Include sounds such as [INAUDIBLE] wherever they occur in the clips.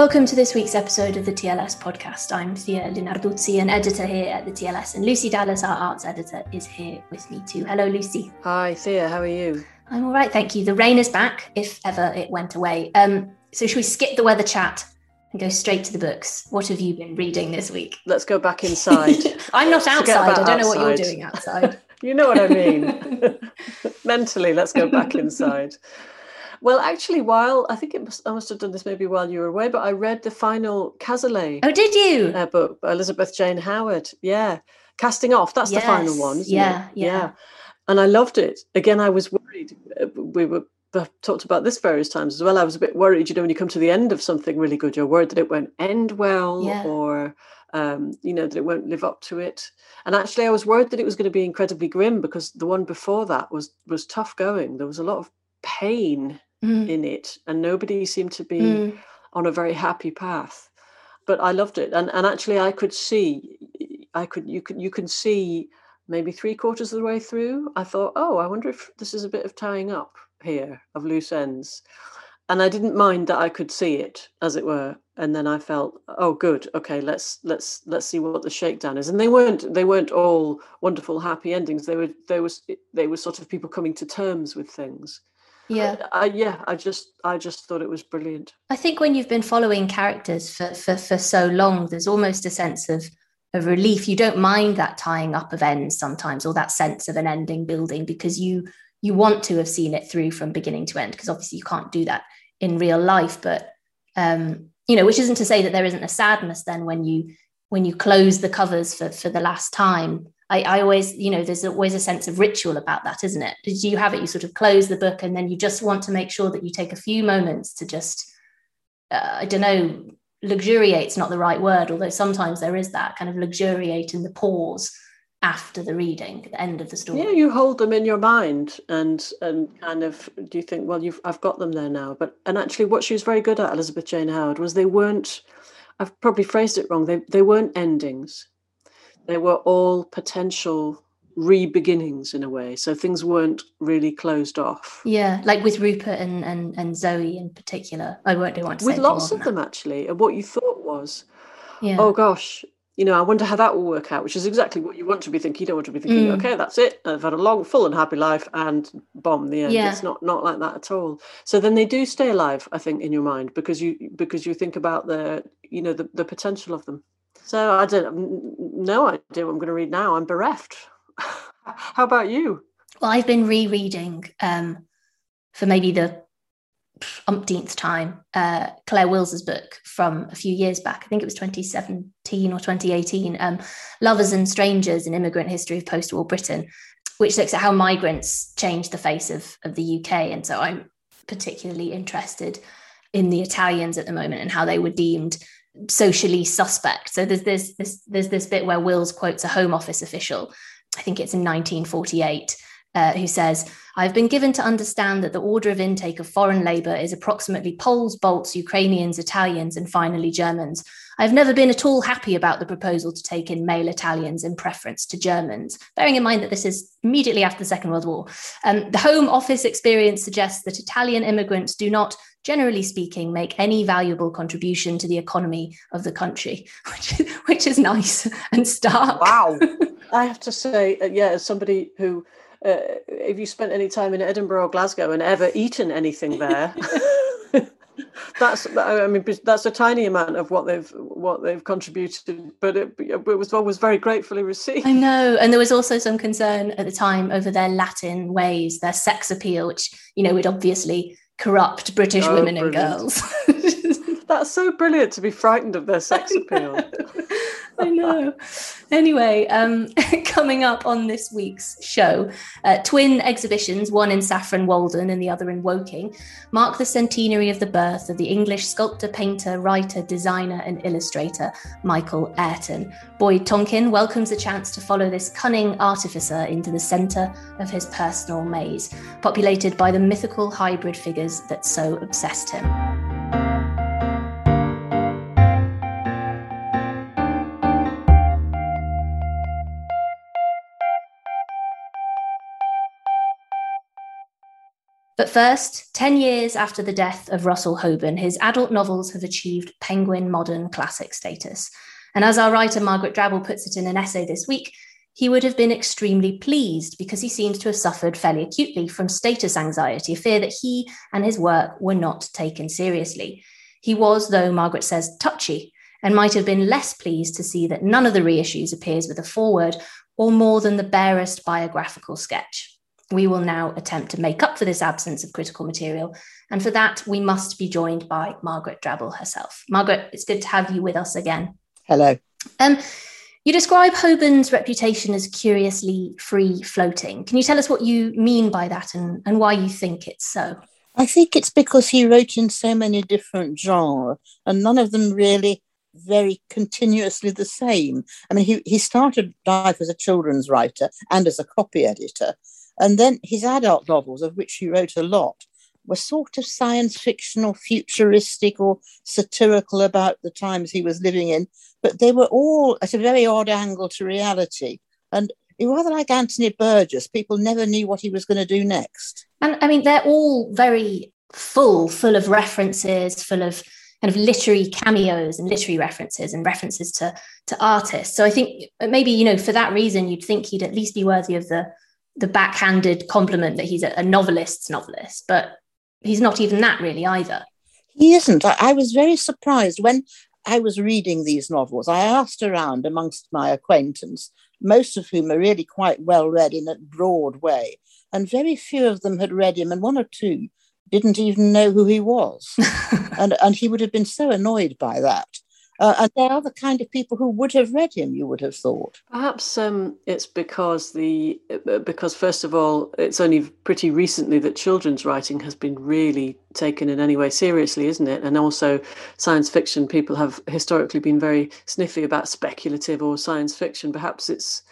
Welcome to this week's episode of the TLS podcast. I'm Thea Lenarduzzi, an editor here at the TLS, and Lucy Dallas, our arts editor, is here with me too. Hello, Lucy. Hi, Thea. How are you? I'm all right, thank you. The rain is back, if ever it went away. Um, so, should we skip the weather chat and go straight to the books? What have you been reading this week? Let's go back inside. [LAUGHS] I'm not outside. I don't know what you're doing outside. [LAUGHS] you know what I mean. [LAUGHS] Mentally, let's go back inside. Well, actually, while I think it must, I must have done this maybe while you were away, but I read the final Cazalet. Oh, did you? Uh, book by Elizabeth Jane Howard. Yeah, Casting Off. That's yes. the final one. Yeah, yeah, yeah. And I loved it. Again, I was worried. Uh, we were talked about this various times as well. I was a bit worried. You know, when you come to the end of something really good, you're worried that it won't end well, yeah. or um, you know that it won't live up to it. And actually, I was worried that it was going to be incredibly grim because the one before that was was tough going. There was a lot of pain mm. in it, and nobody seemed to be mm. on a very happy path. But I loved it, and and actually, I could see, I could you could you can see maybe three quarters of the way through. I thought, oh, I wonder if this is a bit of tying up here of loose ends and I didn't mind that I could see it, as it were. And then I felt, oh, good, okay, let's let's let's see what the shakedown is. And they weren't they weren't all wonderful, happy endings. They were they was they were sort of people coming to terms with things yeah. I, I, yeah i just i just thought it was brilliant. I think when you've been following characters for, for for so long there's almost a sense of of relief. You don't mind that tying up of ends sometimes or that sense of an ending building because you you want to have seen it through from beginning to end because obviously you can't do that in real life. But um you know which isn't to say that there isn't a sadness then when you when you close the covers for for the last time I, I always, you know, there's always a sense of ritual about that, isn't it? Did you have it? You sort of close the book and then you just want to make sure that you take a few moments to just, uh, I don't know, luxuriate's not the right word, although sometimes there is that kind of luxuriate in the pause after the reading, the end of the story. Yeah, you hold them in your mind and and kind of do you think, well, you've I've got them there now. But and actually, what she was very good at, Elizabeth Jane Howard, was they weren't. I've probably phrased it wrong. They they weren't endings they were all potential re-beginnings in a way so things weren't really closed off yeah like with rupert and and, and zoe in particular i won't do want to with lots of them actually and what you thought was yeah. oh gosh you know i wonder how that will work out which is exactly what you want to be thinking you don't want to be thinking mm. okay that's it i've had a long full and happy life and bomb the end yeah. it's not not like that at all so then they do stay alive i think in your mind because you because you think about the you know the, the potential of them so I don't no idea what I'm going to read now. I'm bereft. [LAUGHS] How about you? Well, I've been rereading um, for maybe the umpteenth time uh, Claire Wills's book from a few years back. I think it was 2017 or 2018, um, Lovers and Strangers: An Immigrant History of Post-War Britain, which looks at how migrants changed the face of, of the UK. And so I'm particularly interested in the Italians at the moment and how they were deemed socially suspect. So there's this this there's this bit where Wills quotes a Home Office official. I think it's in 1948. uh, who says, I've been given to understand that the order of intake of foreign labour is approximately Poles, Balts, Ukrainians, Italians, and finally Germans. I've never been at all happy about the proposal to take in male Italians in preference to Germans, bearing in mind that this is immediately after the Second World War. Um, the Home Office experience suggests that Italian immigrants do not generally speaking, make any valuable contribution to the economy of the country, [LAUGHS] which, which is nice and stark. Wow. [LAUGHS] I have to say, uh, yeah, as somebody who uh, if you spent any time in Edinburgh or Glasgow and ever eaten anything there, [LAUGHS] that's I mean that's a tiny amount of what they've what they've contributed, but it, it was always very gratefully received. I know, and there was also some concern at the time over their Latin ways, their sex appeal, which you know would obviously corrupt British oh, women brilliant. and girls. [LAUGHS] That's so brilliant to be frightened of their sex appeal. [LAUGHS] I know. Anyway, um, [LAUGHS] coming up on this week's show, uh, twin exhibitions, one in Saffron Walden and the other in Woking, mark the centenary of the birth of the English sculptor, painter, writer, designer, and illustrator Michael Ayrton. Boyd Tonkin welcomes a chance to follow this cunning artificer into the centre of his personal maze, populated by the mythical hybrid figures that so obsessed him. But first, 10 years after the death of Russell Hoban, his adult novels have achieved Penguin modern classic status. And as our writer Margaret Drabble puts it in an essay this week, he would have been extremely pleased because he seems to have suffered fairly acutely from status anxiety, a fear that he and his work were not taken seriously. He was, though Margaret says, touchy and might have been less pleased to see that none of the reissues appears with a foreword or more than the barest biographical sketch we will now attempt to make up for this absence of critical material. And for that, we must be joined by Margaret Drabble herself. Margaret, it's good to have you with us again. Hello. Um, you describe Hoban's reputation as curiously free floating. Can you tell us what you mean by that and, and why you think it's so? I think it's because he wrote in so many different genres and none of them really very continuously the same. I mean, he, he started life as a children's writer and as a copy editor, and then his adult novels, of which he wrote a lot, were sort of science fiction or futuristic or satirical about the times he was living in, but they were all at a very odd angle to reality. And rather like Anthony Burgess, people never knew what he was going to do next. And I mean, they're all very full, full of references, full of kind of literary cameos and literary references and references to to artists. So I think maybe you know for that reason you'd think he'd at least be worthy of the the backhanded compliment that he's a, a novelist's novelist, but he's not even that really either. He isn't. I, I was very surprised when I was reading these novels. I asked around amongst my acquaintance, most of whom are really quite well read in a broad way, and very few of them had read him, and one or two didn't even know who he was. [LAUGHS] and, and he would have been so annoyed by that. Uh, they are the kind of people who would have read him. You would have thought. Perhaps um, it's because the uh, because first of all, it's only pretty recently that children's writing has been really taken in any way seriously, isn't it? And also, science fiction people have historically been very sniffy about speculative or science fiction. Perhaps it's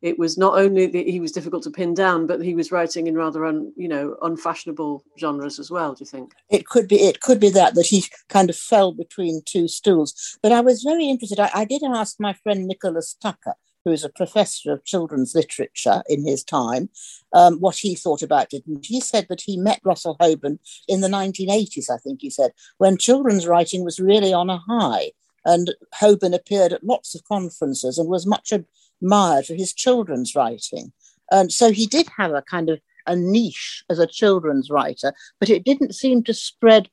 it was not only that he was difficult to pin down, but he was writing in rather un, you know unfashionable genres as well. Do you think it could be? It could be that that he kind of fell between two stools. But I was very interested. I, I did ask my friend Nicholas Tucker, who is a professor of children's literature in his time, um, what he thought about it. And he said that he met Russell Hoban in the 1980s, I think he said, when children's writing was really on a high. And Hoban appeared at lots of conferences and was much admired for his children's writing. And so he did have a kind of a niche as a children's writer, but it didn't seem to spread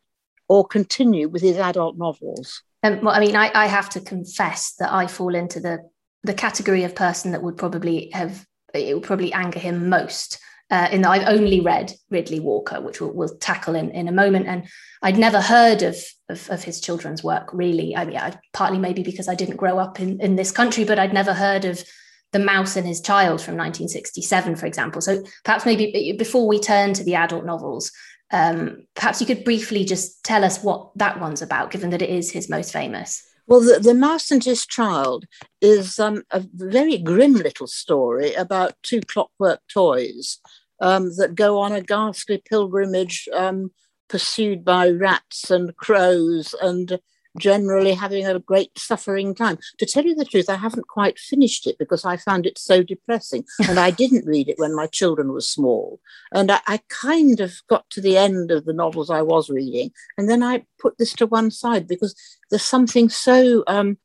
or continue with his adult novels. Um, well, I mean, I, I have to confess that I fall into the the category of person that would probably have it would probably anger him most. Uh, in that I've only read Riddley Walker, which we'll, we'll, tackle in, in a moment, and I'd never heard of, of, of his children's work really. I mean, I, partly maybe because I didn't grow up in, in this country, but I'd never heard of the Mouse and His Child from 1967, for example. So perhaps maybe before we turn to the adult novels, um, perhaps you could briefly just tell us what that one's about, given that it is his most famous. Well, the, the Mouse and His Child is um, a very grim little story about two clockwork toys um, that go on a ghastly pilgrimage um, pursued by rats and crows and generally having a great suffering time. To tell you the truth, I haven't quite finished it because I found it so depressing. [LAUGHS] and I didn't read it when my children were small. And I, I, kind of got to the end of the novels I was reading. And then I put this to one side because there's something so um,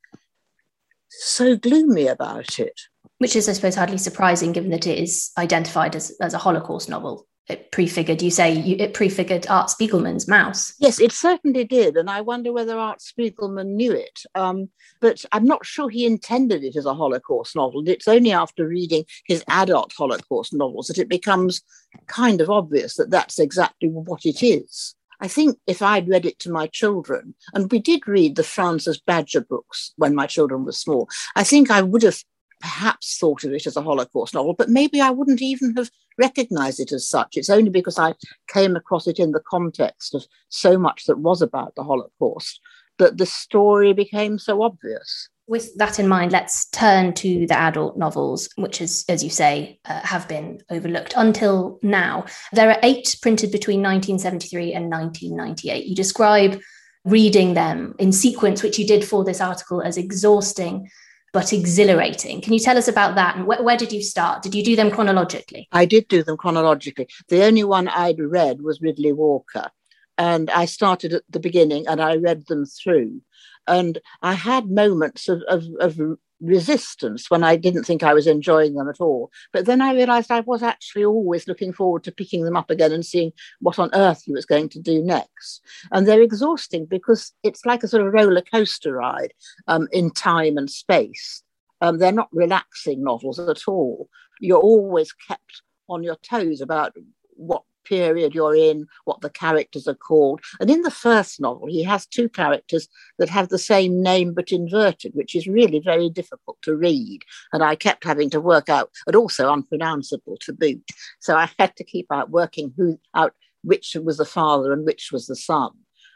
so gloomy about it. Which is, I suppose, hardly surprising given that it is identified as, as a Holocaust novel it prefigured you say you, it prefigured art spiegelman's Maus yes it certainly did and i wonder whether art spiegelman knew it. Um, but i'm not sure he intended it as a holocaust novel. It's only after reading his adult holocaust novels that it becomes kind of obvious that that's exactly what it is. I think if I'd read it to my children, and we did read the Frances Badger books when my children were small, I think I would have perhaps thought of it as a Holocaust novel, but maybe I wouldn't even have recognized it as such. It's only because I came across it in the context of so much that was about the Holocaust that the story became so obvious. With that in mind, let's turn to the adult novels, which is, as you say, uh, have been overlooked until now. There are eight printed between 1973 and 1998. You describe reading them in sequence, which you did for this article, as exhausting but exhilarating. Can you tell us about that? And wh- where did you start? Did you do them chronologically? I did do them chronologically. The only one I'd read was Riddley Walker. And I started at the beginning and I read them through. And I had moments of, of, of resistance when I didn't think I was enjoying them at all. But then I realized I was actually always looking forward to picking them up again and seeing what on earth he was going to do next. And they're exhausting because it's like a sort of roller coaster ride um, in time and space. Um, they're not relaxing novels at all. You're always kept on your toes about what period you're in, what the characters are called. And in the first novel, he has two characters that have the same name but inverted, which is really very difficult to read. And I kept having to work out, and also unpronounceable to boot. So I had to keep out working who out which was the father and which was the son.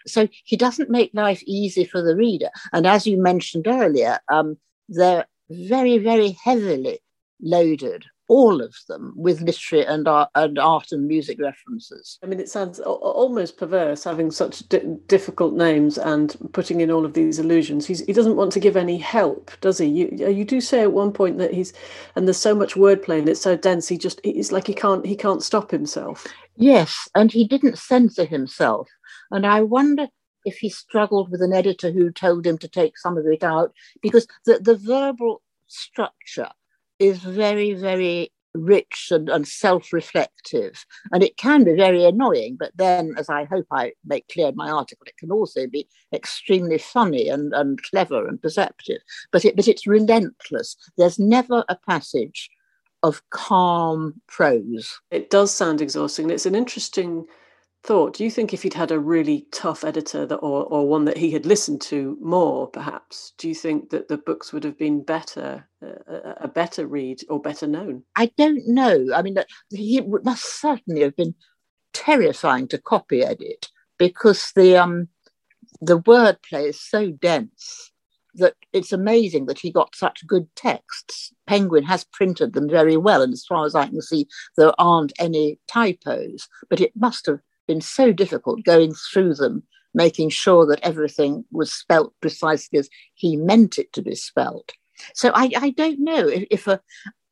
So he doesn't make life easy for the reader. And as you mentioned earlier, um, they're very, very heavily loaded all of them with literary and art, and art and music references. I mean, it sounds almost perverse having such difficult names and putting in all of these allusions. He's, he doesn't want to give any help, does he? You, you do say at one point that he's, and there's so much wordplay and it's so dense. He just, it's like he can't, he can't stop himself. Yes, and he didn't censor himself. And I wonder if he struggled with an editor who told him to take some of it out because the, the verbal structure is very, very rich and, and self reflective. And it can be very annoying, but then, as I hope I make clear in my article, it can also be extremely funny and, and clever and perceptive. But, it, but it's relentless. There's never a passage of calm prose. It does sound exhausting. It's an interesting thought. Do you think if he'd had a really tough editor that, or, or one that he had listened to more, perhaps, do you think that the books would have been better, a better read or better known? I don't know. I mean, he must certainly have been terrifying to copy edit because the um the wordplay is so dense that it's amazing that he got such good texts. Penguin has printed them very well, and as far as I can see, there aren't any typos. But it must have been so difficult going through them, making sure that everything was spelt precisely as he meant it to be spelt. So I, I don't know if, if a,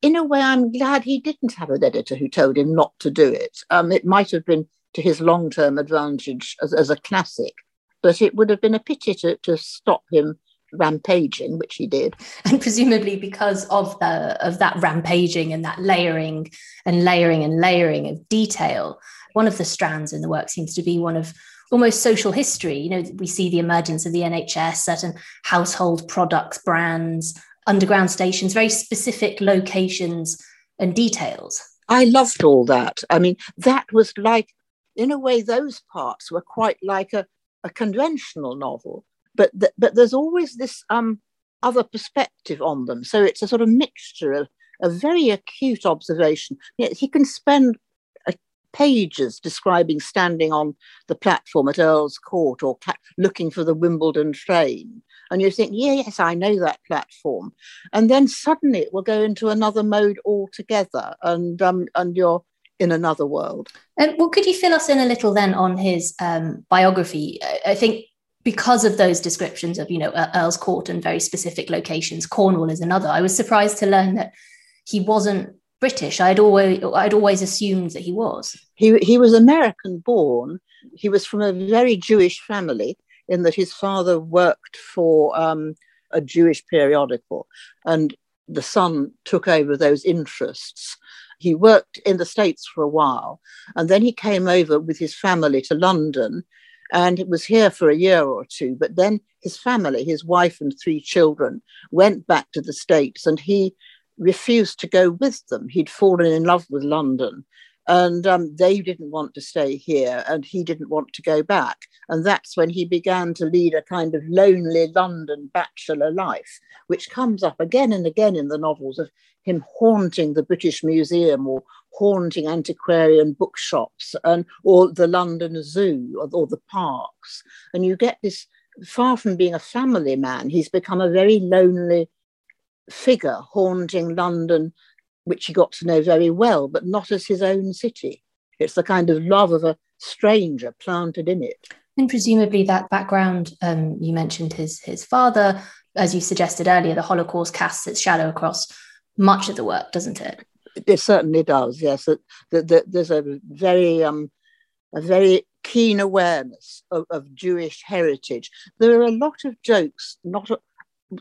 in a way, I'm glad he didn't have an editor who told him not to do it. Um, it might have been to his long term advantage as, as, a classic, but it would have been a pity to, to stop him rampaging, which he did. And presumably because of the of that rampaging and that layering and layering and layering of detail, one of the strands in the work seems to be one of almost social history. You know, we see the emergence of the NHS, certain household products, brands, underground stations, very specific locations and details. I loved all that. I mean, that was like, in a way, those parts were quite like a, a conventional novel, but th- but there's always this um, other perspective on them. So it's a sort of mixture of a very acute observation. He can spend pages describing standing on the platform at Earl's Court or looking for the Wimbledon train. And you think, yeah, yes, I know that platform. And then suddenly it will go into another mode altogether. And, um, and you're in another world. And well, could you fill us in a little then on his um, biography? I think because of those descriptions of, you know, Earl's Court and very specific locations, Cornwall is another. I was surprised to learn that he wasn't British. I'd always I'd always assumed that he was. He he was American born. He was from a very Jewish family in that his father worked for um, a Jewish periodical, and the son took over those interests. He worked in the States for a while, and then he came over with his family to London and was here for a year or two. But then his family, his wife and three children, went back to the States, and he refused to go with them. He'd fallen in love with London and um, they didn't want to stay here and he didn't want to go back and that's when he began to lead a kind of lonely london bachelor life which comes up again and again in the novels of him haunting the british museum or haunting antiquarian bookshops and or the london zoo or, or the parks and you get this far from being a family man he's become a very lonely figure haunting london which he got to know very well, but not as his own city. It's the kind of love of a stranger planted in it. And presumably, that background um, you mentioned his his father, as you suggested earlier, the Holocaust casts its shadow across much of the work, doesn't it? It certainly does. Yes, there's a very um, a very keen awareness of, of Jewish heritage. There are a lot of jokes, not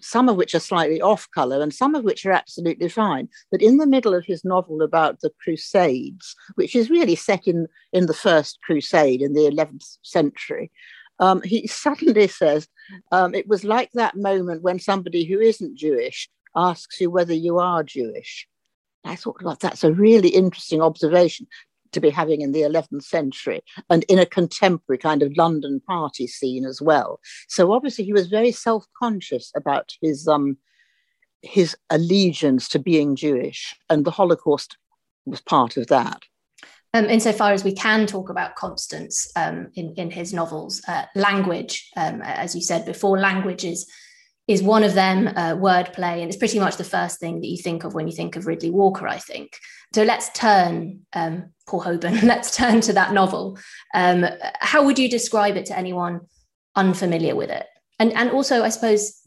some of which are slightly off color and some of which are absolutely fine. But in the middle of his novel about the Crusades, which is really set in, in the first crusade in the 11th century, um, he suddenly says, um, It was like that moment when somebody who isn't Jewish asks you whether you are Jewish. I thought, well, that's a really interesting observation to be having in the 11th century and in a contemporary kind of London party scene as well. So obviously he was very self-conscious about his um, his allegiance to being Jewish, and the Holocaust was part of that. Um, insofar as we can talk about constants um, in, in his novels, uh, language, um, as you said before, language is is one of them, uh, wordplay, and it's pretty much the first thing that you think of when you think of Riddley Walker, I think. So let's turn, um, Paul Hoban, [LAUGHS] let's turn to that novel. Um, how would you describe it to anyone unfamiliar with it? And, and also, I suppose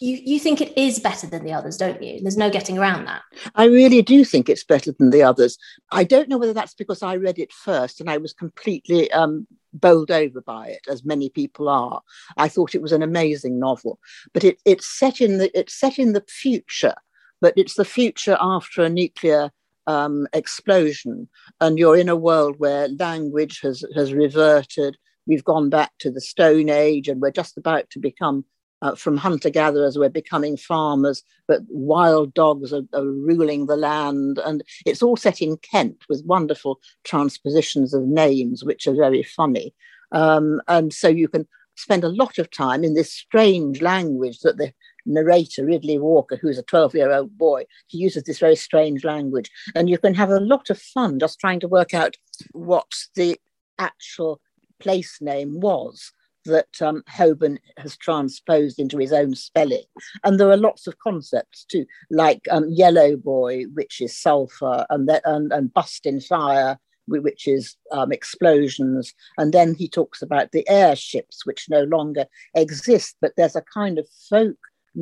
you, you think it is better than the others, don't you? There's no getting around that. I really do think it's better than the others. I don't know whether that's because I read it first and I was completely um, bowled over by it, as many people are. I thought it was an amazing novel, but it, it's set in the it's set in the future, but it's the future after a nuclear um, explosion, and you're in a world where language has has reverted. We've gone back to the Stone Age, and we're just about to become uh, from hunter gatherers, we're becoming farmers, but wild dogs are, are, ruling the land. And it's all set in Kent with wonderful transpositions of names, which are very funny. Um, and so you can spend a lot of time in this strange language that the narrator, Riddley Walker, who's a 12 year old boy, he uses this very strange language. And you can have a lot of fun just trying to work out what the actual place name was that um, Hoban has transposed into his own spelling. And there are lots of concepts too, like um, yellow boy, which is sulfur, and, the, and, and bust in fire, which is um, explosions. And then he talks about the airships, which no longer exist, but there's a kind of folk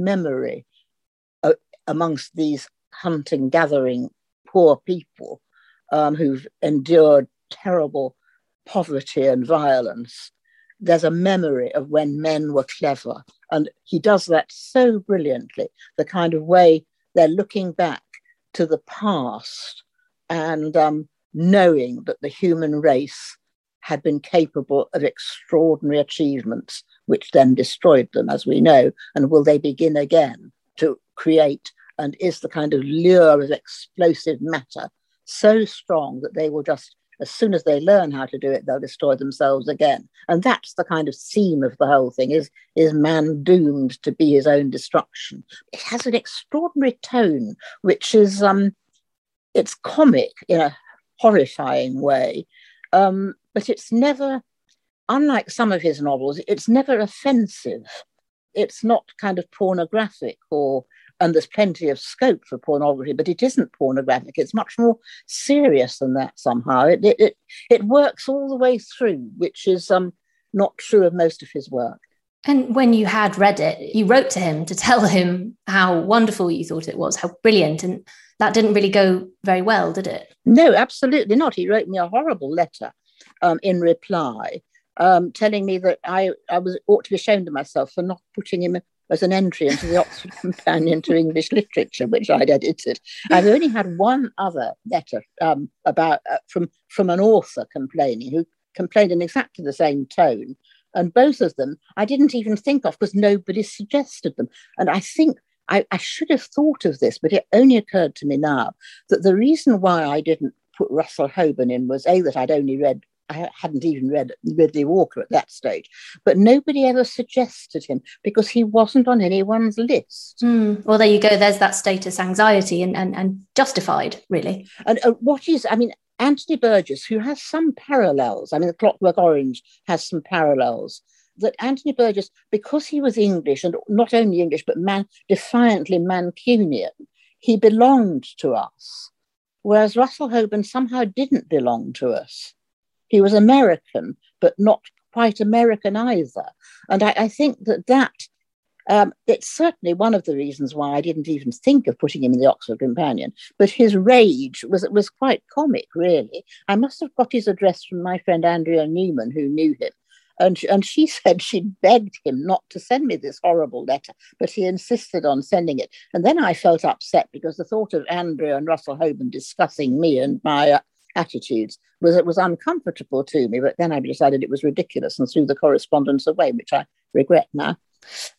memory uh, amongst these hunting, gathering poor people um, who've endured terrible poverty and violence there's a memory of when men were clever. And he does that so brilliantly, the kind of way they're looking back to the past and um, knowing that the human race had been capable of extraordinary achievements, which then destroyed them, as we know. And will they begin again to create? And is the kind of lure of explosive matter so strong that they will just as soon as they learn how to do it, they'll destroy themselves again. And that's the kind of theme of the whole thing: is is man doomed to be his own destruction? It has an extraordinary tone, which is um, it's comic in a horrifying way, um, but it's never, unlike some of his novels, it's never offensive. It's not kind of pornographic or and there's plenty of scope for pornography, but it isn't pornographic. It's much more serious than that somehow. It, it, it, it works all the way through, which is um, not true of most of his work. And when you had read it, you wrote to him to tell him how wonderful you thought it was, how brilliant. And that didn't really go very well, did it? No, absolutely not. He wrote me a horrible letter um, in reply, um, telling me that I, I was ought to be ashamed of myself for not putting him as an entry into the [LAUGHS] Oxford Companion to English Literature, which I'd edited. I've only had one other letter um, about uh, from from an author complaining who complained in exactly the same tone, and both of them I didn't even think of because nobody suggested them. And I think I, I should have thought of this, but it only occurred to me now that the reason why I didn't put Russell Hoban in was a that I'd only read I hadn't even read Riddley Walker at that stage, but nobody ever suggested him because he wasn't on anyone's list. Mm. Well, there you go. There's that status anxiety and, and, and justified, really. And uh, what is, I mean, Anthony Burgess, who has some parallels, I mean, The Clockwork Orange has some parallels. That Anthony Burgess, because he was English and not only English, but man, defiantly Mancunian, he belonged to us. Whereas Russell Hoban somehow didn't belong to us he was American, but not quite American either. And I, I think that that um, it's certainly one of the reasons why I didn't even think of putting him in the Oxford Companion. But his rage was was quite comic, really. I must have got his address from my friend Andrea Newman, who knew him. And, and she [LAUGHS] said she begged him not to send me this horrible letter, but he insisted on sending it. And then I felt upset because the thought of Andrea and Russell Hoban discussing me and my uh, attitudes was it was uncomfortable to me. But then I decided it was ridiculous and threw the correspondence away, which I regret now.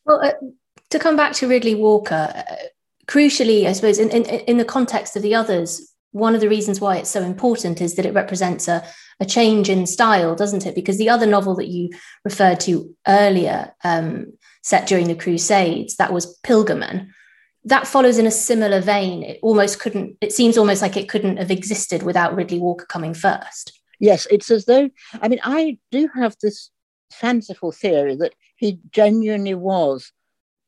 Well, uh, to come back to Riddley Walker, uh, crucially, I suppose, in, in, in the context of the others, one of the reasons why it's so important is that it represents a, a change in style, doesn't it? Because the other novel that you referred to earlier, um, set during the Crusades, that was Pilgermann, that follows in a similar vein. It almost couldn't, it seems almost like it couldn't have existed without Riddley Walker coming first. Yes, it's as though, I mean, I do have this fanciful theory that he genuinely was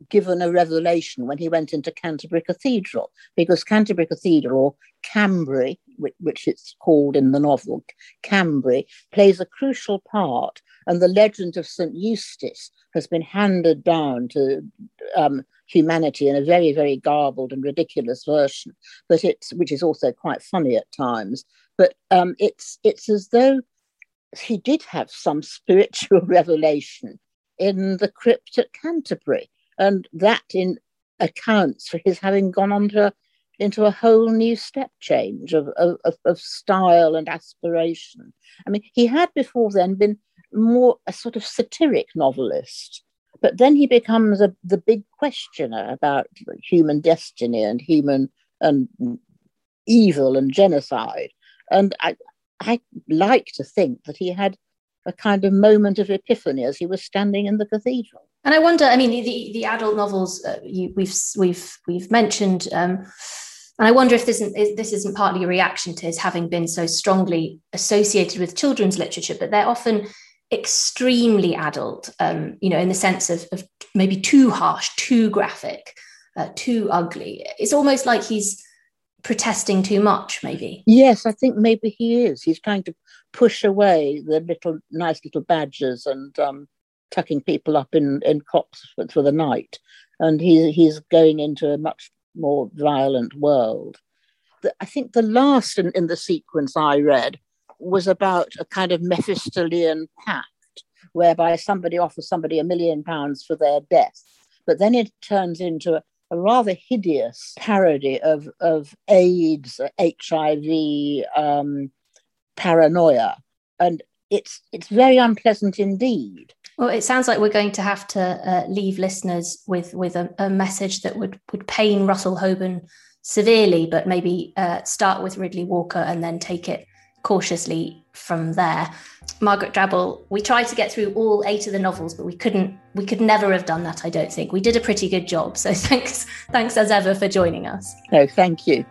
given a revelation when he went into Canterbury Cathedral, because Canterbury Cathedral, or Cambry, which, which, it's called in the novel, Cambry, plays a crucial part, and the legend of St. Eustace has been handed down to um, humanity in a very, very garbled and ridiculous version, but it's which is also quite funny at times. But um, it's it's as though he did have some spiritual [LAUGHS] revelation in the crypt at Canterbury, and that in accounts for his having gone on to into a whole new step change of, of, of style and aspiration. I mean, he had before then been more a sort of satiric novelist, but then he becomes a, the big questioner about human destiny and human and evil and genocide. And I, I like to think that he had a kind of moment of epiphany as he was standing in the cathedral. And I wonder, I mean, the, the adult novels uh, you, we've we've we've mentioned, um, and I wonder if this isn't this isn't partly a reaction to his having been so strongly associated with children's literature, but they're often extremely adult, um, you know, in the sense of, of maybe too harsh, too graphic, uh, too ugly. It's almost like he's protesting too much, maybe. Yes, I think maybe he is. He's trying to push away the little nice little badgers and um, tucking people up in, in cops for, for the night. And he, he's going into a much more violent world. The, I think the last in, in the sequence I read was about a kind of Mephistophelian pact whereby somebody offers somebody a million pounds for their death. But then it turns into a, a rather hideous parody of, of AIDS, HIV, um, paranoia. And it's, it's very unpleasant indeed. Well, it sounds like we're going to have to uh, leave listeners with, with a, a, message that would, would pain Russell Hoban severely, but maybe uh, start with Riddley Walker and then take it cautiously from there. Margaret Drabble, we tried to get through all eight of the novels, but we couldn't. We could never have done that. I don't think we did a pretty good job. So [LAUGHS] thanks, thanks as ever for joining us. No, thank you.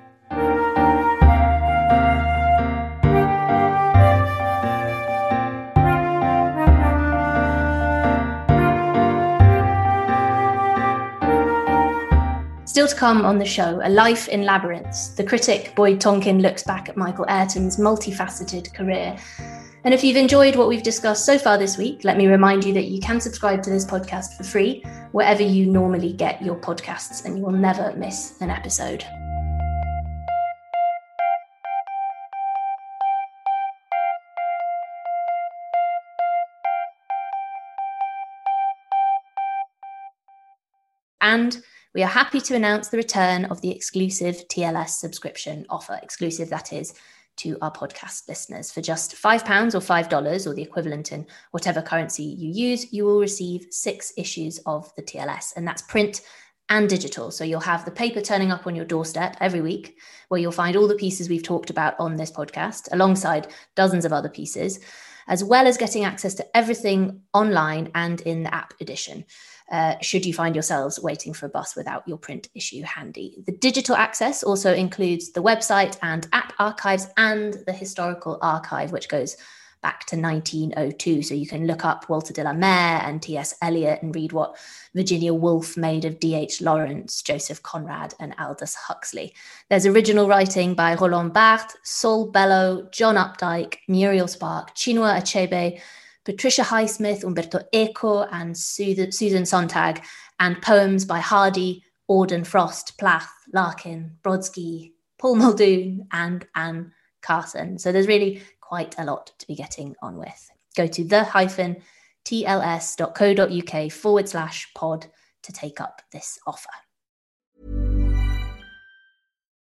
Still to come on the show, A Life in Labyrinths. The critic Boyd Tonkin looks back at Michael Ayrton's multifaceted career. And if you've enjoyed what we've discussed so far this week, let me remind you that you can subscribe to this podcast for free wherever you normally get your podcasts, and you will never miss an episode. And we are happy to announce the return of the exclusive TLS subscription offer, exclusive that is, to our podcast listeners. For just £5 or $5 or the equivalent in whatever currency you use, you will receive six issues of the TLS, and that's print and digital. So you'll have the paper turning up on your doorstep every week, where you'll find all the pieces we've talked about on this podcast, alongside dozens of other pieces, as well as getting access to everything online and in the app edition uh, should you find yourselves waiting for a bus without your print issue handy. The digital access also includes the website and app archives and the historical archive, which goes back to 1902. So you can look up Walter de la Mare and T.S. Eliot and read what Virginia Woolf made of D.H. Lawrence, Joseph Conrad, and Aldous Huxley. There's original writing by Roland Barthes, Saul Bellow, John Updike, Muriel Spark, Chinua Achebe, Patricia Highsmith, Umberto Eco, and Susan Sontag, and poems by Hardy, Auden, Frost, Plath, Larkin, Brodsky, Paul Muldoon, and Anne Carson. So there's really quite a lot to be getting on with. Go to the hyphen tls.co.uk forward slash pod to take up this offer.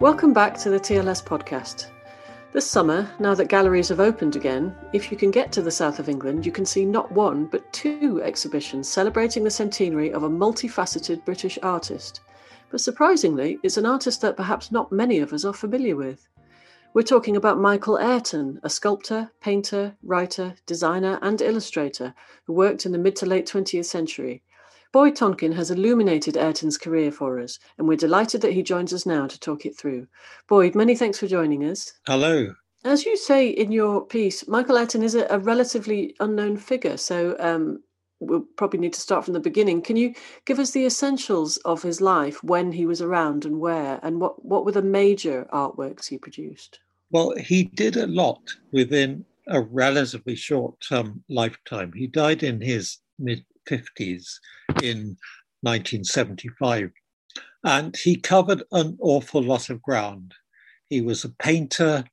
Welcome back to the TLS podcast. This summer, now that galleries have opened again, if you can get to the south of England, you can see not one but two exhibitions celebrating the centenary of a multifaceted British artist. But surprisingly, it's an artist that perhaps not many of us are familiar with. We're talking about Michael Ayrton, a sculptor, painter, writer, designer, and illustrator who worked in the mid to late 20th century. Boyd Tonkin has illuminated Ayrton's career for us, and we're delighted that he joins us now to talk it through. Boyd, many thanks for joining us. Hello. As you say in your piece, Michael Ayrton is a, a relatively unknown figure, so um, we'll probably need to start from the beginning. Can you give us the essentials of his life, when he was around and where, and what, what were the major artworks he produced? Well, he did a lot within a relatively short um, lifetime. He died in his mid 50s in 1975. And he covered an awful lot of ground. He was a painter,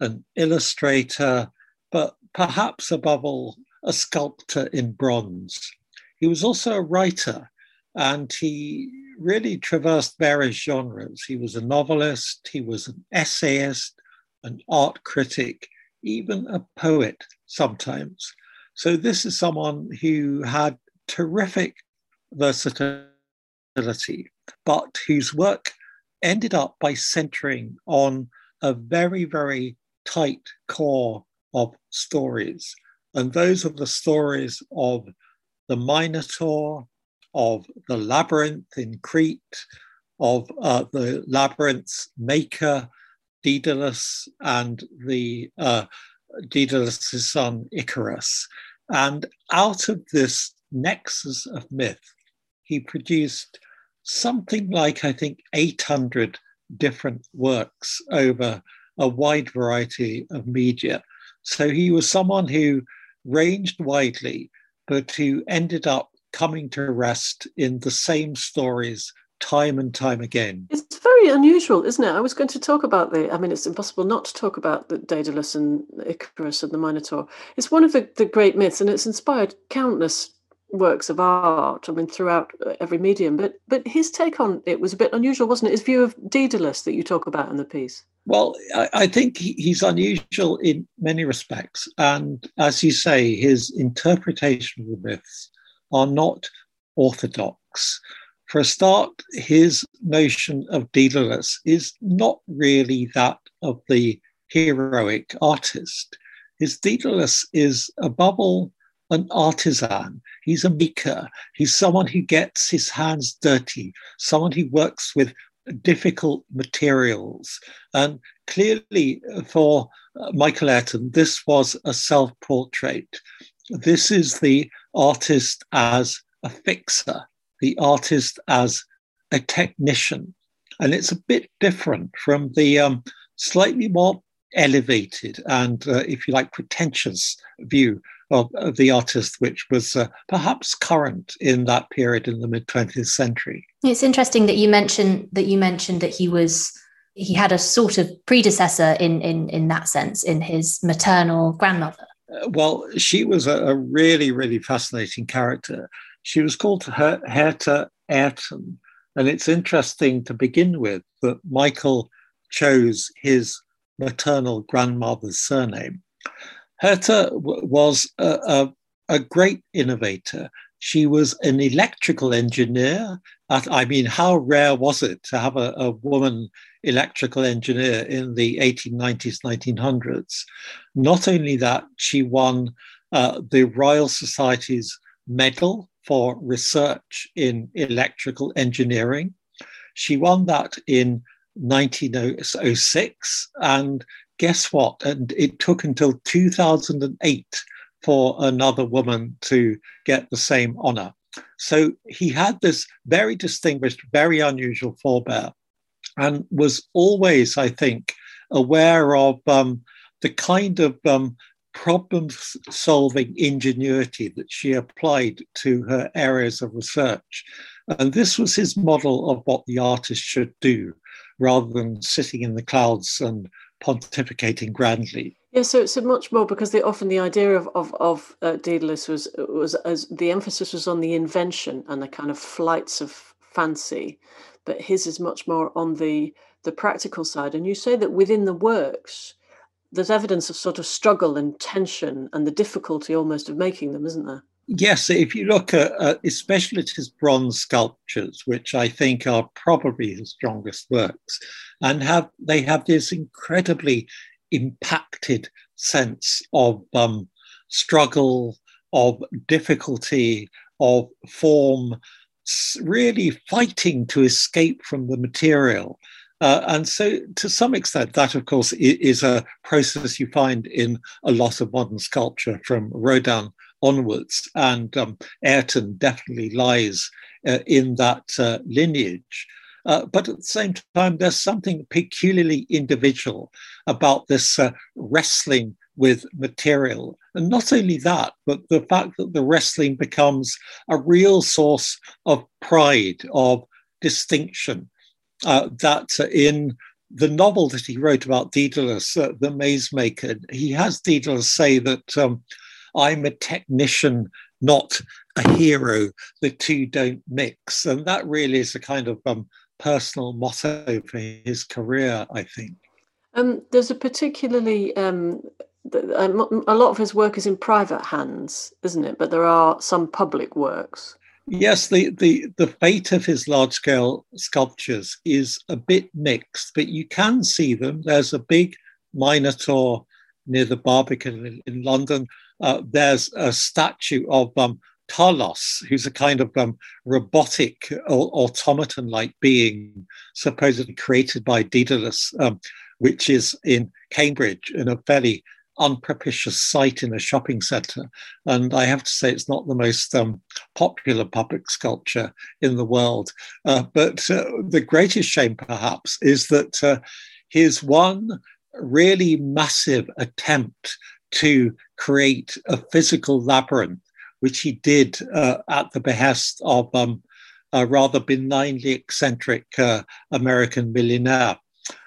an illustrator, but perhaps above all, a sculptor in bronze. He was also a writer, and he really traversed various genres. He was a novelist, he was an essayist, an art critic, even a poet sometimes. So, this is someone who had terrific versatility, but whose work ended up by centering on a very, very tight core of stories. And those are the stories of the Minotaur, of the labyrinth in Crete, of uh, the labyrinth's maker, Daedalus, and the uh, Daedalus' son Icarus. And out of this nexus of myth, he produced something like, I think, 800 different works over a wide variety of media. So he was someone who ranged widely, but who ended up coming to rest in the same stories time and time again. It's very unusual, isn't it? I was going to talk about the, I mean, it's impossible not to talk about the Daedalus and Icarus and the Minotaur. It's one of the, the great myths, and it's inspired countless works of art. I mean, throughout uh, every medium. But but his take on it was a bit unusual, wasn't it? His view of Daedalus that you talk about in the piece. Well, I, I think he's unusual in many respects, and as you say, his interpretation of the myths are not orthodox. For a start, his notion of Daedalus is not really that of the heroic artist. His Daedalus is a all an artisan. He's a maker. He's someone who gets his hands dirty, someone who works with difficult materials. And clearly, for uh, Michael Ayrton, this was a self portrait. This is the artist as a fixer, the artist as a technician. And it's a bit different from the um, slightly more elevated and, uh, if you like, pretentious view of, of the artist, which was uh, perhaps current in that period in the mid 20th century. It's interesting that you mentioned that you mentioned that he was he had a sort of predecessor in in in that sense in his maternal grandmother. Uh, well, she was a, a, really really fascinating character. She was called Her- Hertha Ayrton, and it's interesting to begin with that Michael chose his maternal grandmother's surname. Hertha w- was a, a, a, great innovator. She was an electrical engineer. I mean, how rare was it to have a, a woman electrical engineer in the 1890s, 1900s? Not only that, she won uh, the Royal Society's medal for research in electrical engineering. She won that in 1906 and guess what? And it took until 2008 for another woman to get the same honor. So he had this very distinguished, very unusual forebear, and was always, I think, aware of um, the kind of um, problem solving ingenuity that she applied to her areas of research. And this was his model of what the artist should do rather than sitting in the clouds and pontificating grandly. Yeah, so it's much more because they, often the idea of of, of uh, Daedalus was was as the emphasis was on the invention and the kind of flights of fancy, but his is much more on the the practical side. And you say that within the works, there's evidence of sort of struggle and tension and the difficulty almost of making them, isn't there? Yes, if you look at, uh, especially at his bronze sculptures, which I think are probably his strongest works, and have they have this incredibly impacted sense of um, struggle, of difficulty, of form, really fighting to escape from the material. Uh, and so, to some extent, that, of course, is a process you find in a lot of modern sculpture from Rodin onwards. And um, Ayrton definitely lies uh, in that uh, lineage. Uh, but at the same time, there's something peculiarly individual about this uh, wrestling with material. And not only that, but the fact that the wrestling becomes a real source of pride, of distinction. Uh, that in the novel that he wrote about Daedalus, uh, the maze maker, he has Daedalus say that um, I'm a technician, not a hero. The two don't mix. And that really is a kind of um, personal motto for his career, I think. Um, there's a particularly um, a lot of his work is in private hands, isn't it? But there are some public works. Yes, the, the, the fate of his large scale sculptures is a bit mixed, but you can see them. There's a big Minotaur near the Barbican in, in London. Uh, there's a statue of um, Talos, who's a kind of um, robotic automaton like being supposedly created by Daedalus, um, which is in Cambridge in a fairly unpropitious site in a shopping centre. And I have to say, it's not the most um, popular public sculpture in the world. Uh, but uh, the greatest shame, perhaps, is that uh, his one really massive attempt to create a physical labyrinth, which he did uh, at the behest of um, a rather benignly eccentric uh, American millionaire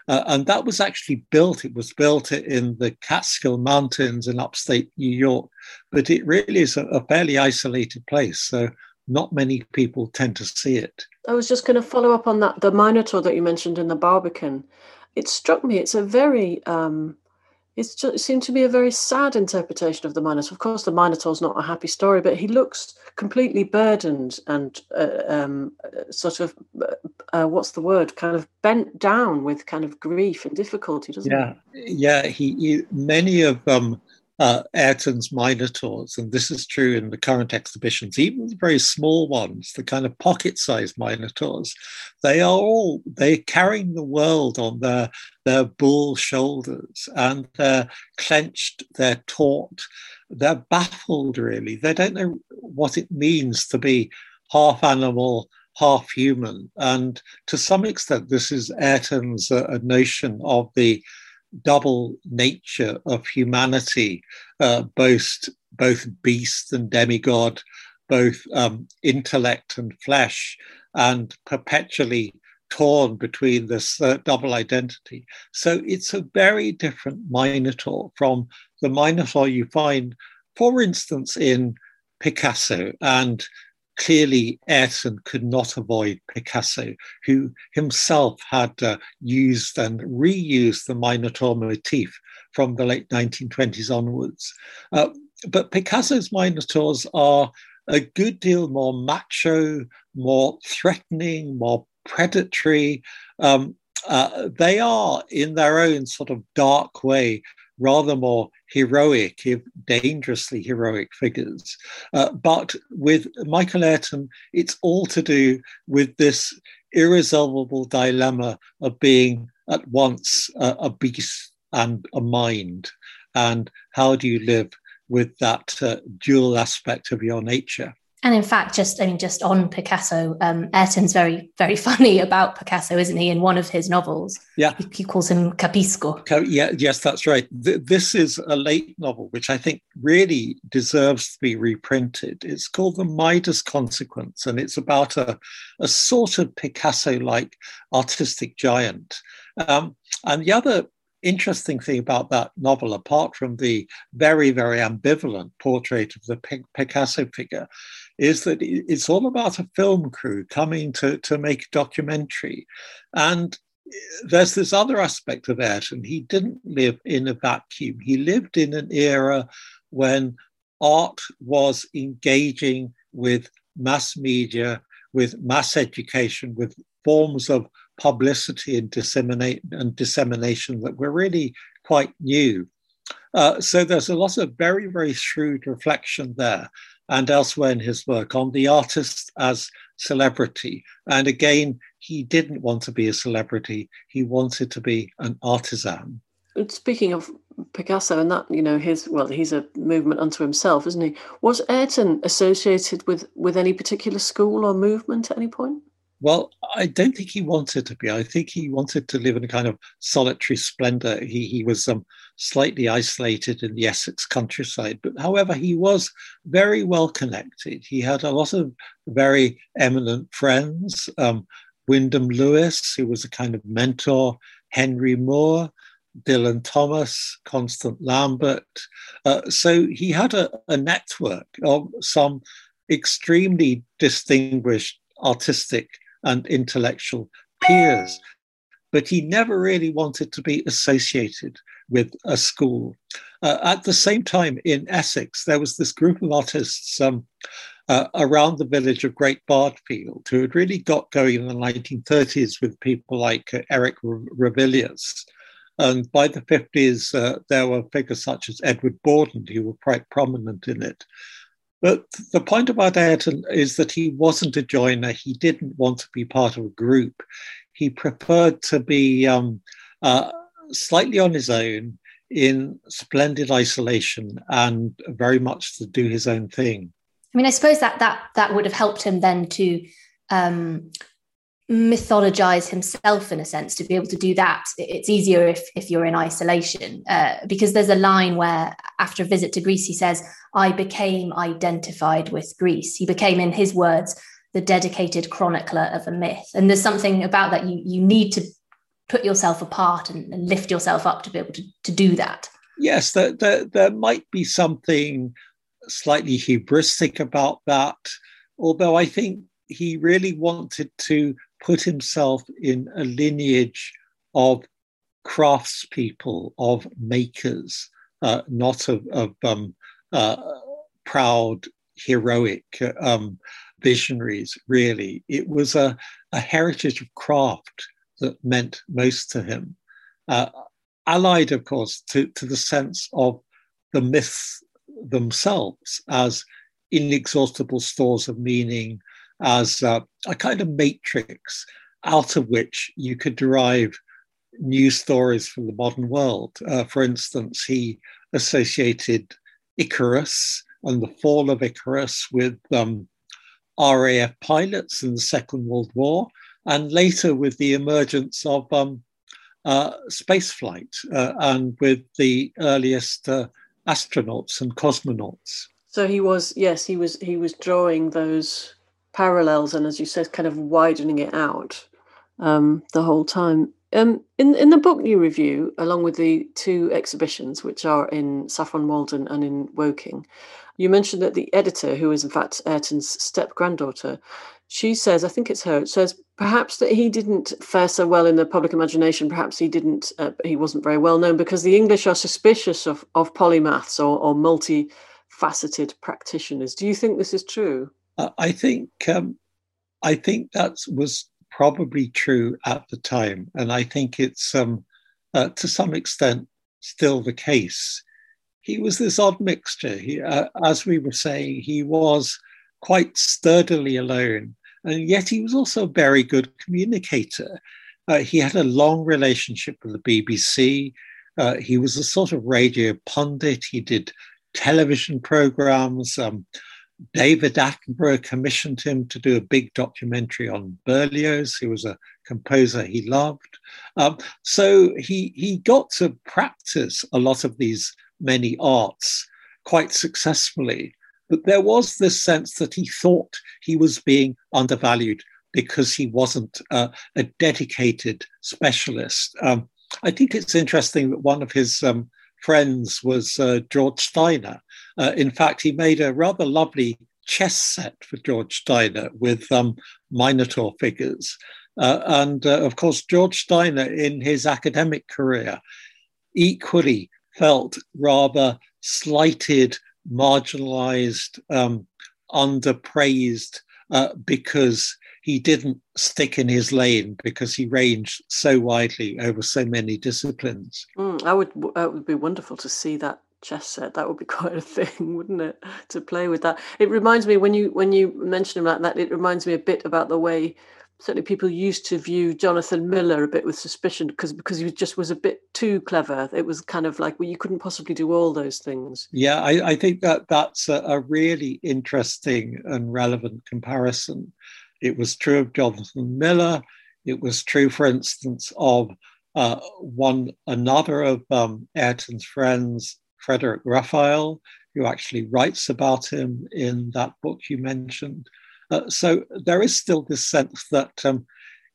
uh, and that was actually built, it was built in the Catskill Mountains in upstate New York, but it really is a, a fairly isolated place. So not many people tend to see it. I was just going to follow up on that the Minotaur that you mentioned in the Barbican. It struck me, it's a very um, just, it seemed to be a very sad interpretation of the Minotaur. Of course, the Minotaur's not a happy story, but he looks completely burdened and uh, um, uh, sort of, uh, uh, what's the word, kind of bent down with kind of grief and difficulty, doesn't yeah. he? Yeah. He, he many of um, uh, Ayrton's Minotaurs, and this is true in the current exhibitions, even the very small ones, the kind of pocket-sized Minotaurs, they are all they're carrying the world on their their bull shoulders, and they're clenched, they're taut, they're baffled. Really, they don't know what it means to be half animal, half human, and to some extent, this is Ayrton's uh, notion of the double nature of humanity, uh, both both beast and demigod, both um, intellect and flesh, and perpetually torn between this uh, double identity. So it's a very different Minotaur from the Minotaur you find, for instance, in Picasso and clearly Ayrton could not avoid Picasso, who himself had uh, used and reused the Minotaur motif from the late 1920s onwards. Uh, but Picasso's Minotaurs are a good deal more macho, more threatening, more predatory. Um, uh, they are, in their own sort of dark way, rather more heroic, dangerously heroic figures. Uh, but with Michael Ayrton, it's all to do with this irresolvable dilemma of being at once a, a beast and a mind. And how do you live with that uh, dual aspect of your nature? And in fact, just I mean, just on Picasso, um, Ayrton's very, very [LAUGHS] funny about Picasso, isn't he? In one of his novels, yeah, he, he calls him Capisco. Yeah, yes, that's right. Th- this is a late novel, which I think really deserves to be reprinted. It's called The Midas Consequence, and it's about a, a sort of Picasso-like artistic giant. Um, and the other interesting thing about that novel, apart from the very, very ambivalent portrait of the Picasso figure, is that it's all about a film crew coming to, to make a documentary. And there's this other aspect of Ayrton. He didn't live in a vacuum. He lived in an era when art was engaging with mass media, with mass education, with forms of publicity and disseminate and dissemination that were really quite new. Uh, so there's a lot of very, very shrewd reflection there and elsewhere in his work on the artist as celebrity. And again, he didn't want to be a celebrity, he wanted to be an artisan. Speaking of Picasso and that, you know, his well, he's a movement unto himself, isn't he? Was Ayrton associated with with any particular school or movement at any point? Well, I don't think he wanted to be. I think he wanted to live in a kind of solitary splendor. He, he was um, slightly isolated in the Essex countryside, but however, he was very well connected. He had a lot of very eminent friends. Um, Wyndham Lewis, who was a kind of mentor, Henry Moore, Dylan Thomas, Constant Lambert. Uh, so he had a, a network of some extremely distinguished artistic and intellectual peers, but he never really wanted to be associated with a school. Uh, at the same time, in Essex, there was this group of artists um, uh, around the village of Great Bardfield who had really got going in the 1930s with people like uh, Eric Ravilious. And by the 50s, uh, there were figures such as Edward Bawden who were quite prominent in it. But the point about Ayrton is that he wasn't a joiner. He didn't want to be part of a group. He preferred to be um, uh, slightly on his own in splendid isolation and very much to do his own thing. I mean, I suppose that that that would have helped him then to um, mythologize himself in a sense to be able to do that it's easier if if you're in isolation uh, because there's a line where after a visit to greece he says i became identified with greece. He became in his words the dedicated chronicler of a myth. And there's something about that you you need to put yourself apart and, and lift yourself up to be able to, to do that. Yes there, there, there might be something slightly hubristic about that although i think he really wanted to put himself in a lineage of craftspeople, of makers, uh, not of, of um, uh, proud, heroic um, visionaries, really. It was a, a, heritage of craft that meant most to him, uh, allied, of course, to, to the sense of the myths themselves as inexhaustible stores of meaning as uh, a kind of matrix out of which you could derive new stories from the modern world. Uh, for instance, he associated Icarus and the fall of Icarus with um, RAF pilots in the Second World War, and later with the emergence of um, uh, spaceflight uh, and with the earliest uh, astronauts and cosmonauts. So he was, yes, he was he was drawing those parallels and, as you said, kind of widening it out um, the whole time. Um, in in the book you review, along with the two exhibitions, which are in Saffron Walden and in Woking, you mentioned that the editor, who is in fact Ayrton's step granddaughter, she says, I think it's her, it says perhaps that he didn't fare so well in the public imagination. Perhaps he didn't, uh, he wasn't very well known because the English are suspicious of of polymaths or, or multifaceted practitioners. Do you think this is true? Uh, I think um, I think that was probably true at the time, and I think it's um, uh, to some extent still the case. He was this odd mixture. He, uh, as we were saying, he was quite sturdily alone, and yet he was also a very good communicator. Uh, he had a long relationship with the BBC. Uh, he was a sort of radio pundit. He did television programs. Um, David Attenborough commissioned him to do a big documentary on Berlioz, who was a composer he loved. Um, so he, he got to practice a lot of these many arts quite successfully. But there was this sense that he thought he was being undervalued because he wasn't uh, a dedicated specialist. Um, I think it's interesting that one of his um, friends was uh, George Steiner. Uh, in fact, he made a rather lovely chess set for George Steiner with um, Minotaur figures. Uh, and uh, of course, George Steiner, in his academic career, equally felt rather slighted, marginalized, um, underpraised uh, because he didn't stick in his lane because he ranged so widely over so many disciplines. Mm, I would. It would be wonderful to see that chess set. That would be [LAUGHS] quite a thing, wouldn't it? To play with that. It reminds me when you when you mention like that. It reminds me a bit about the way certainly people used to view Jonathan Miller a bit with suspicion because because he just was a bit too clever. It was kind of like well, you couldn't possibly do all those things. Yeah, I, I think that that's a, a really interesting and relevant comparison it was true of Jonathan Miller. It was true, for instance, of uh, one another of um, Ayrton's friends, Frederick Raphael, who actually writes about him in that book you mentioned. Uh, so there is still this sense that um,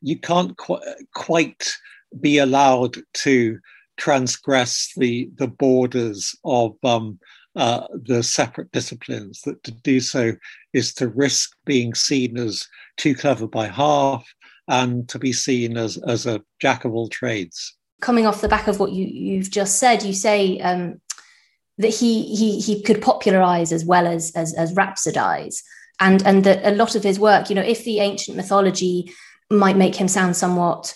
you can't qu- quite be allowed to transgress the the borders of um, uh, the separate disciplines. That to do so is to risk being seen as too clever by half and to be seen as as a jack of all trades. Coming off the back of what you you've just said, you say um, that he he he could popularize as well as as, as rhapsodize, and and that a lot of his work, you know, if the ancient mythology might make him sound somewhat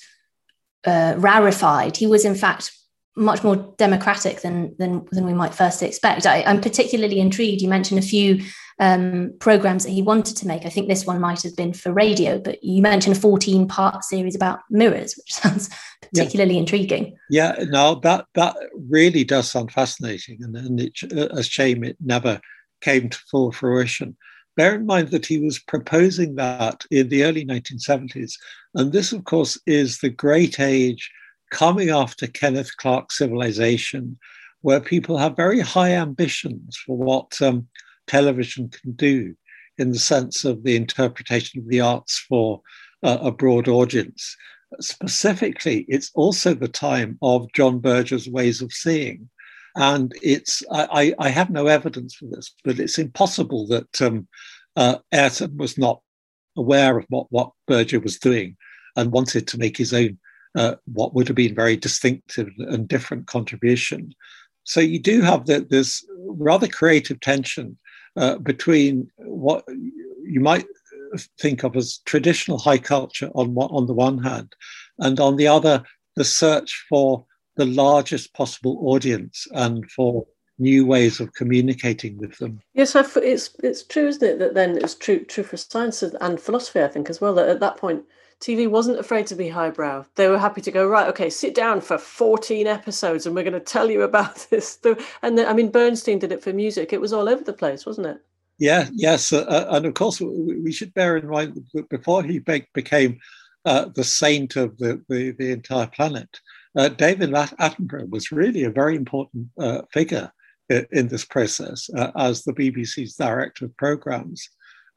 uh, rarefied, he was in fact much more democratic than than than we might first expect. I, am particularly intrigued. You mentioned a few um, programs that he wanted to make. I think this one might have been for radio, but you mentioned a 14 part series about mirrors, which [LAUGHS] sounds particularly yeah. intriguing. Yeah, no, that that really does sound fascinating, and, and it's a shame it never came to full fruition. Bear in mind that he was proposing that in the early 1970s, and this, of course, is the great age coming after Kenneth Clark's civilization, where people have very high ambitions for what um, television can do in the sense of the interpretation of the arts for uh, a broad audience. Specifically, it's also the time of John Berger's ways of seeing. And it's, I, I have no evidence for this, but it's impossible that um, uh, Ayrton was not aware of what, what Berger was doing and wanted to make his own uh, what would have been very distinctive and different contribution. So you do have that this rather creative tension uh, between what you might think of as traditional high culture on on the one hand, and on the other, the search for the largest possible audience and for new ways of communicating with them. Yes, it's it's true, isn't it? That then it's true true for science and philosophy, I think, as well. That at that point, TV wasn't afraid to be highbrow. They were happy to go, right, okay, sit down for 14 episodes and we're going to tell you about [LAUGHS] this. And I mean, Bernstein did it for music. It was all over the place, wasn't it? Yeah, yes. Uh, uh and of course, we should bear in mind that before he became uh, the saint of the, the, the entire planet, uh, David Attenborough was really a very important uh, figure in, in, this process uh, as the BBC's director of programs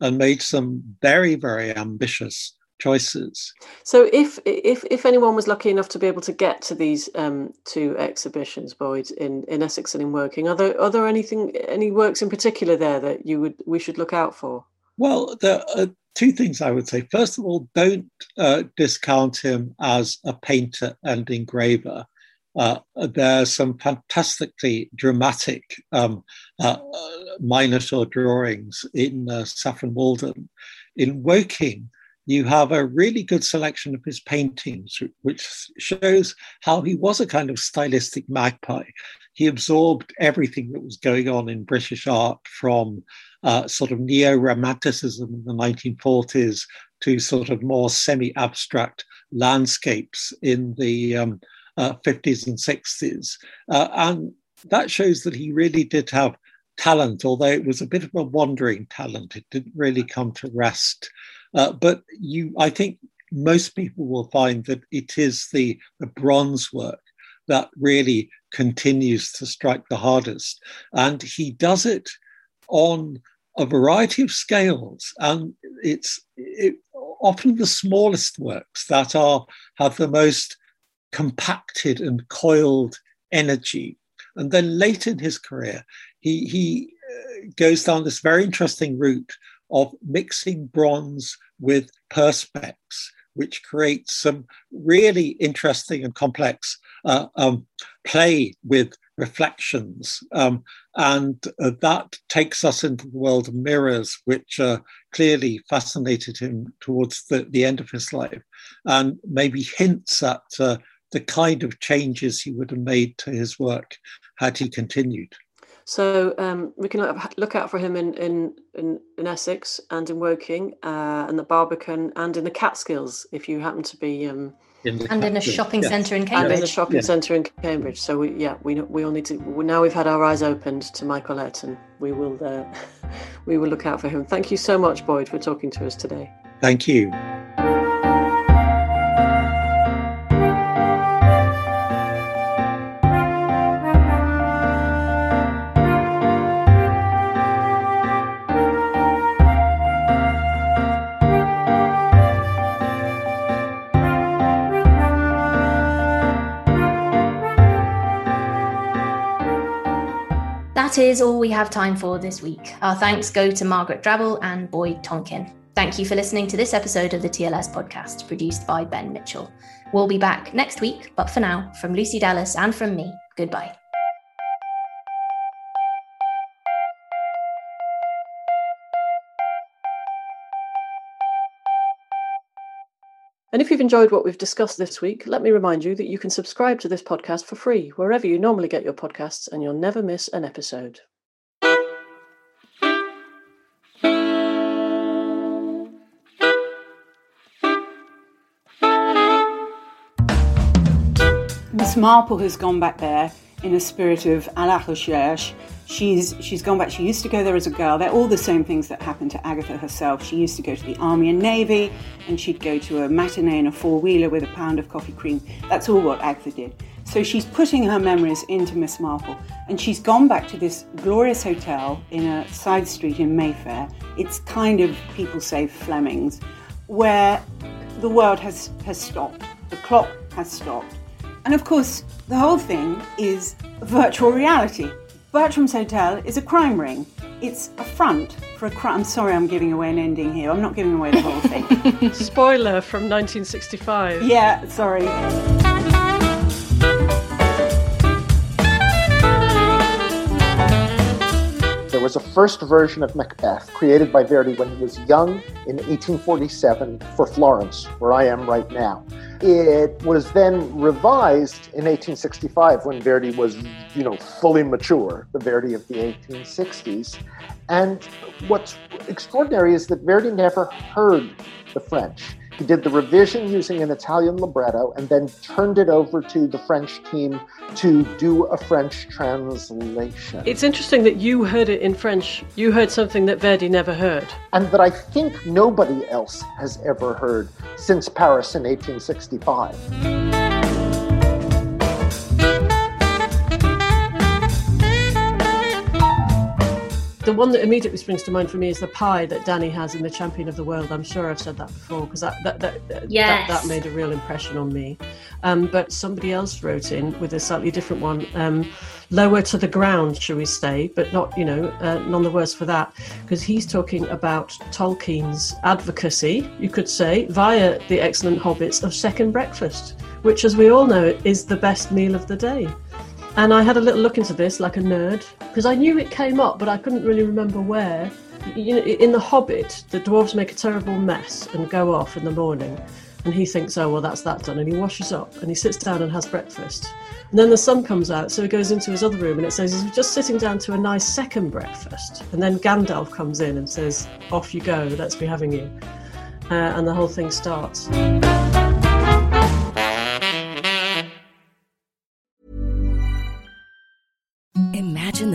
and made some very, very ambitious choices. So, if if if anyone was lucky enough to be able to get to these um, two exhibitions, Boyd, in in Essex and in Woking, are there are there anything any works in particular there that you would we should look out for? Well, there are two things I would say. First of all, don't uh, discount him as a painter and engraver. Uh, there are some fantastically dramatic um, uh, Minotaur drawings in uh, Saffron Walden. In Woking, you have a really good selection of his paintings, which shows how he was a kind of stylistic magpie. He absorbed everything that was going on in British art from uh, sort of neo romanticism in the 1940s to sort of more semi abstract landscapes in the um, uh, 50s and 60s. Uh, and that shows that he really did have talent, although it was a bit of a wandering talent. It didn't really come to rest uh, but you, I think most people will find that it is the, the bronze work that really continues to strike the hardest. And he does it on a variety of scales. And it's it, often the smallest works that are have the most compacted and coiled energy. And then late in his career, he, he uh, goes down this very interesting route of mixing bronze with perspex, which creates some really interesting and complex uh, um, play with reflections. Um, and uh, that takes us into the world of mirrors, which uh, clearly fascinated him towards the, the, end of his life, and maybe hints at uh, the kind of changes he would have made to his work had he continued. So um, we can look out for him in in, in, in Essex and in Woking uh, and the Barbican and in the Catskills if you happen to be. Um, in and in a shopping yes. centre in Cambridge. And in a shopping yeah. centre in Cambridge. So we, yeah, we we all need to. Now we've had our eyes opened to Michael Ayrton. We will uh, [LAUGHS] we will look out for him. Thank you so much, Boyd, for talking to us today. Thank you. That is all we have time for this week. Our thanks go to Margaret Drabble and Boyd Tonkin. Thank you for listening to this episode of the TLS podcast, produced by Ben Mitchell. We'll be back next week, but for now, from Lucy Dallas and from me, goodbye. And if you've enjoyed what we've discussed this week, let me remind you that you can subscribe to this podcast for free wherever you normally get your podcasts, and you'll never miss an episode. Miss Marple has gone back there in a spirit of la She's she's gone back. She used to go there as a girl. They're all the same things that happened to Agatha herself. She used to go to the army and navy, and she'd go to a matinee in a four wheeler with a pound of coffee cream. That's all what Agatha did. So she's putting her memories into Miss Marple, and she's gone back to this glorious hotel in a side street in Mayfair. It's kind of people say Fleming's, where the world has has stopped. The clock has stopped, and of course the whole thing is virtual reality. Bertram's Hotel is a crime ring. It's a front for a crime. I'm sorry I'm giving away an ending here. I'm not giving away the whole thing. [LAUGHS] Spoiler from 1965. Yeah, sorry. There was a first version of Macbeth created by Verdi when he was young in 1847 for Florence, where I am right now. It was then revised in 1865 when Verdi was, you know, fully mature, the Verdi of the 1860s. And what's extraordinary is that Verdi never heard the French. He did the revision using an Italian libretto and then turned it over to the French team to do a French translation. It's interesting that you heard it in French. You heard something that Verdi never heard. And that I think nobody else has ever heard since Paris in 1865. The one that immediately springs to mind for me is the pie that Danny has in the Champion of the World. I'm sure I've said that before because that that that, yes. that, that made a real impression on me. Um, but somebody else wrote in with a slightly different one, um, lower to the ground, shall we say? But not, you know, uh, none the worse for that, because he's talking about Tolkien's advocacy, you could say, via the excellent Hobbits of Second Breakfast, which, as we all know, is the best meal of the day. And I had a little look into this like a nerd because I knew it came up, but I couldn't really remember where. You know, in The Hobbit, the dwarves make a terrible mess and go off in the morning. And he thinks, oh, well, that's that done. And he washes up and he sits down and has breakfast. And then the sun comes out, so he goes into his other room and it says he's just sitting down to a nice second breakfast. And then Gandalf comes in and says, off you go, let's be having you. Uh, and the whole thing starts.